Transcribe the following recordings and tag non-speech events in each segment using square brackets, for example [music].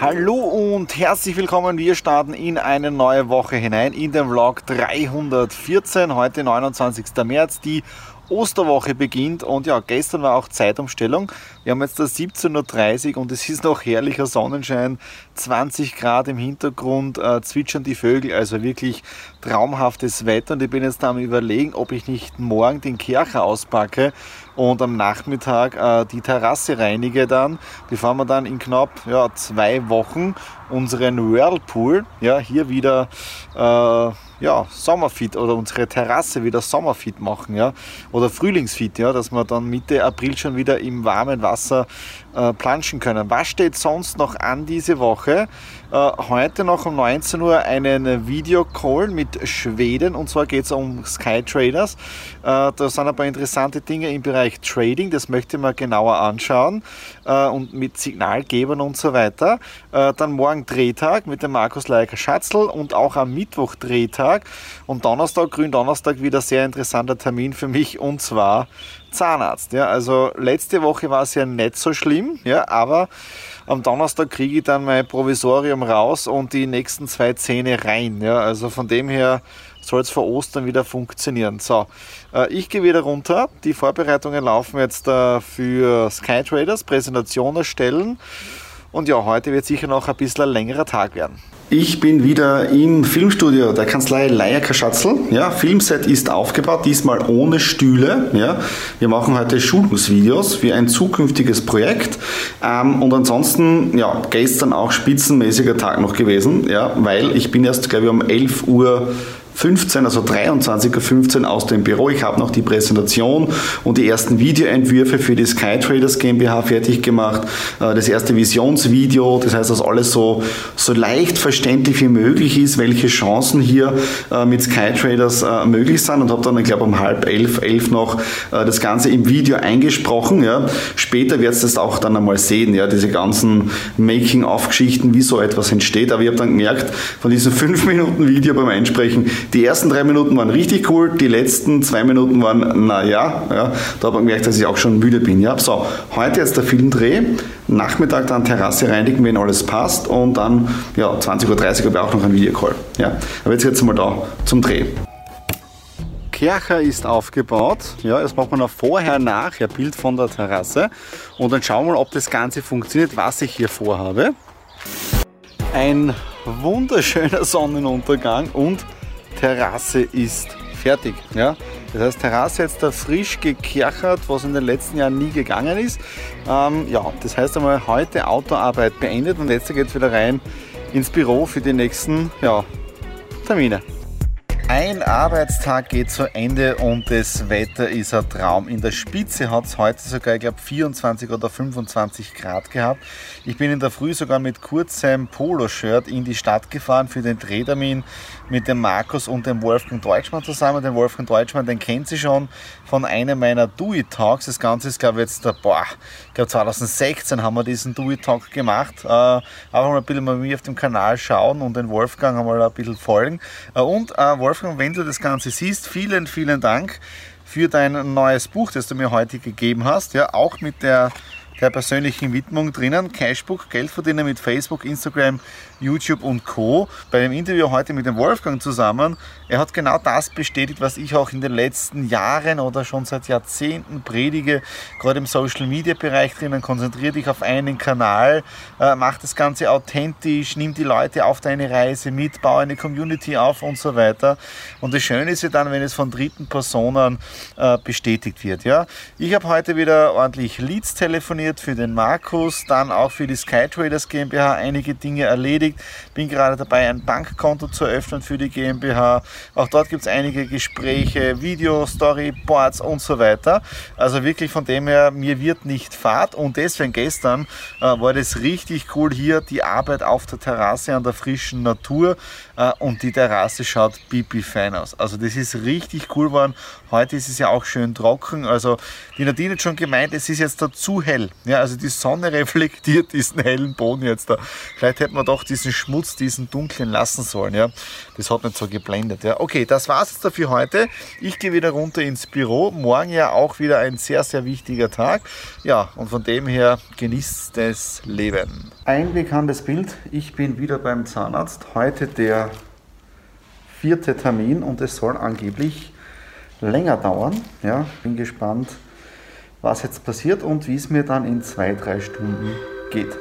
Hallo und herzlich willkommen. Wir starten in eine neue Woche hinein in den Vlog 314. Heute 29. März. Die Osterwoche beginnt und ja, gestern war auch Zeitumstellung. Wir haben jetzt da 17.30 Uhr und es ist noch herrlicher Sonnenschein, 20 Grad im Hintergrund, äh, zwitschern die Vögel, also wirklich traumhaftes Wetter und ich bin jetzt da am überlegen, ob ich nicht morgen den Kercher auspacke und am Nachmittag äh, die Terrasse reinige dann, bevor wir dann in knapp ja, zwei Wochen unseren Whirlpool ja, hier wieder äh, ja, Sommerfit oder unsere Terrasse wieder Sommerfit machen, ja, oder Frühlingsfit, ja, dass wir dann Mitte April schon wieder im warmen Wasser äh, planschen können. Was steht sonst noch an diese Woche? Äh, heute noch um 19 Uhr einen Videocall mit Schweden und zwar geht es um Sky Traders. Äh, da sind ein paar interessante Dinge im Bereich Trading, das möchte man genauer anschauen äh, und mit Signalgebern und so weiter. Äh, dann morgen Drehtag mit dem Markus Leiker Schatzl und auch am Mittwoch Drehtag und Donnerstag, Gründonnerstag wieder sehr interessanter Termin für mich und zwar Zahnarzt. Ja, also letzte Woche war es ja nicht so schlimm, ja, aber am Donnerstag kriege ich dann mein Provisorium raus und die nächsten zwei Zähne rein. Ja, also von dem her soll es vor Ostern wieder funktionieren. So, äh, ich gehe wieder runter. Die Vorbereitungen laufen jetzt äh, für Skytraders, Präsentation erstellen. Und ja, heute wird sicher noch ein bisschen ein längerer Tag werden. Ich bin wieder im Filmstudio der Kanzlei Leier Schatzl. Ja, Filmset ist aufgebaut, diesmal ohne Stühle. Ja, wir machen heute Schulungsvideos für ein zukünftiges Projekt. Ähm, und ansonsten, ja, gestern auch spitzenmäßiger Tag noch gewesen, ja, weil ich bin erst, glaube ich, um 11 Uhr 15, also 23.15 Uhr aus dem Büro. Ich habe noch die Präsentation und die ersten Videoentwürfe für die Skytraders GmbH fertig gemacht. Äh, das erste Visionsvideo, das heißt, dass alles so, so leicht verständlich wie möglich ist, welche Chancen hier äh, mit Skytraders äh, möglich sind und habe dann, ich glaube, um halb elf, elf noch das Ganze im Video eingesprochen. Ja. Später wird es das auch dann einmal sehen, ja, diese ganzen Making-of-Geschichten, wie so etwas entsteht. Aber ich habe dann gemerkt, von diesem 5 [laughs] Minuten Video beim Einsprechen, die ersten drei Minuten waren richtig cool, die letzten zwei Minuten waren, naja, ja, da habe ich gemerkt, dass ich auch schon müde bin. Ja. So, heute jetzt der Filmdreh, Nachmittag dann Terrasse reinigen, wenn alles passt und dann ja, 20.30 Uhr habe ich auch noch einen Videocall. Ja. Aber jetzt jetzt mal da zum Dreh. Kercher ist aufgebaut. Ja, das macht man auch vorher, nachher Bild von der Terrasse. Und dann schauen wir mal, ob das Ganze funktioniert, was ich hier vorhabe. Ein wunderschöner Sonnenuntergang und Terrasse ist fertig. Ja? Das heißt, Terrasse jetzt da frisch gekerchert, was in den letzten Jahren nie gegangen ist. Ähm, ja, das heißt einmal heute Autoarbeit beendet und jetzt geht es wieder rein ins Büro für die nächsten ja, Termine. Ein Arbeitstag geht zu Ende und das Wetter ist ein Traum. In der Spitze hat es heute sogar, ich glaube, 24 oder 25 Grad gehabt. Ich bin in der Früh sogar mit kurzem Poloshirt in die Stadt gefahren für den Drehtermin mit dem Markus und dem Wolfgang Deutschmann zusammen. Den Wolfgang Deutschmann, den kennt sie schon von einem meiner Do-It-Talks. Das Ganze ist, glaube ich, jetzt, boah, ich glaube 2016 haben wir diesen Do-It-Talk gemacht. Äh, einfach mal ein bisschen bei mir auf dem Kanal schauen und den Wolfgang einmal ein bisschen folgen. Äh, und äh, Wolfgang Wolfgang, wenn du das Ganze siehst, vielen, vielen Dank für dein neues Buch, das du mir heute gegeben hast. Ja, auch mit der der persönlichen Widmung drinnen. Cashbook, Geld verdienen mit Facebook, Instagram, YouTube und Co. Bei dem Interview heute mit dem Wolfgang zusammen, er hat genau das bestätigt, was ich auch in den letzten Jahren oder schon seit Jahrzehnten predige, gerade im Social Media Bereich drinnen. Konzentriere dich auf einen Kanal, äh, mach das Ganze authentisch, nimm die Leute auf deine Reise mit, baue eine Community auf und so weiter. Und das Schöne ist ja dann, wenn es von dritten Personen äh, bestätigt wird. Ja? Ich habe heute wieder ordentlich Leads telefoniert telefoniert für den Markus, dann auch für die Skytraders GmbH einige Dinge erledigt. Bin gerade dabei, ein Bankkonto zu eröffnen für die GmbH. Auch dort gibt es einige Gespräche, Video, Storyboards und so weiter. Also wirklich von dem her, mir wird nicht fad und deswegen gestern äh, war das richtig cool hier, die Arbeit auf der Terrasse an der frischen Natur äh, und die Terrasse schaut pipi fein aus. Also das ist richtig cool geworden. Heute ist es ja auch schön trocken. Also die Nadine hat schon gemeint, es ist jetzt da zu hell. Ja, also die Sonne [laughs] reflektiert diesen hellen Boden jetzt da. Vielleicht hätte man doch diesen Schmutz, diesen dunklen lassen sollen. Ja, das hat nicht so geblendet. Ja, okay, das war's jetzt dafür heute. Ich gehe wieder runter ins Büro. Morgen ja auch wieder ein sehr, sehr wichtiger Tag. Ja, und von dem her genießt das Leben. Ein bekanntes Bild. Ich bin wieder beim Zahnarzt. Heute der vierte Termin und es soll angeblich länger dauern. Ja, bin gespannt, was jetzt passiert und wie es mir dann in zwei, drei Stunden geht.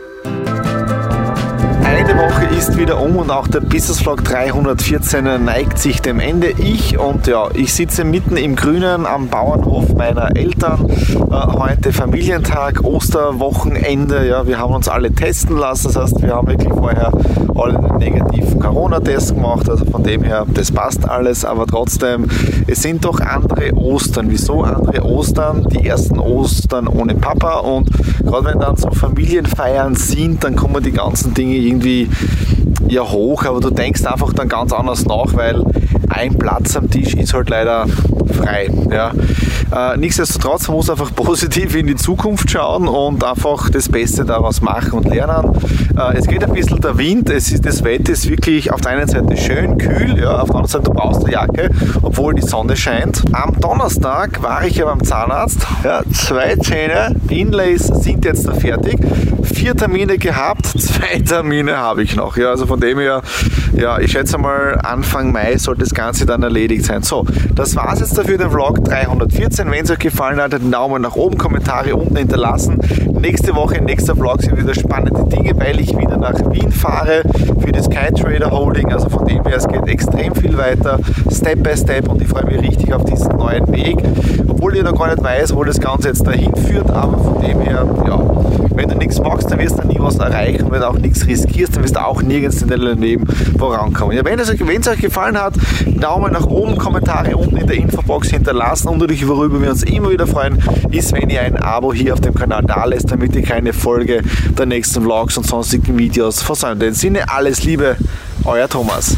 Eine Woche ist wieder um und auch der Business Vlog 314 neigt sich dem Ende. Ich und ja, ich sitze mitten im Grünen am Bauernhof meiner Eltern. Äh, heute Familientag, Osterwochenende. Ja, wir haben uns alle testen lassen. Das heißt, wir haben wirklich vorher alle einen negativen Corona-Test gemacht. Also von dem her, das passt alles. Aber trotzdem, es sind doch andere Ostern. Wieso andere Ostern? Die ersten Ostern ohne Papa und gerade wenn dann so Familienfeiern sind, dann kommen die ganzen Dinge irgendwie ja hoch, aber du denkst einfach dann ganz anders nach, weil ein Platz am Tisch ist halt leider frei. Ja. Äh, nichtsdestotrotz, man muss einfach [laughs] positiv in die Zukunft schauen und einfach das Beste daraus machen und lernen. Äh, es geht ein bisschen der Wind, es ist, das Wetter ist wirklich auf der einen Seite schön, kühl, ja, auf der anderen Seite du brauchst eine Jacke, obwohl die Sonne scheint. Am Donnerstag war ich ja beim Zahnarzt, ja, zwei Zähne, Inlays sind jetzt fertig, vier Termine gehabt, [laughs] zwei Termine habe ich noch. Ja, also von dem her, ja, ich schätze mal Anfang Mai sollte das Ganze dann erledigt sein. So, das war es jetzt dafür, den Vlog 314. Wenn es euch gefallen hat, den Daumen nach oben, Kommentare unten hinterlassen. Nächste Woche, nächster Vlog sind wieder spannende Dinge, weil ich wieder nach Wien fahre für das Sky Trader Holding. Also von dem her, es geht extrem viel weiter, Step by Step und ich freue mich richtig auf diesen neuen Weg. Obwohl ich noch gar nicht weiß, wo das Ganze jetzt dahin führt, aber von dem her, ja, wenn du nichts machst, dann wirst du nie was erreichen. Wenn du auch nichts riskierst, dann wirst du auch nirgends in deinem Leben vorankommen. Ja, wenn es euch, euch gefallen hat, Daumen nach oben, Kommentare unten in der Infobox hinterlassen und natürlich, worüber wir uns immer wieder freuen, ist, wenn ihr ein Abo hier auf dem Kanal da lässt, damit ihr keine Folge der nächsten Vlogs und sonstigen Videos versäumt. In dem Sinne, alles Liebe, euer Thomas.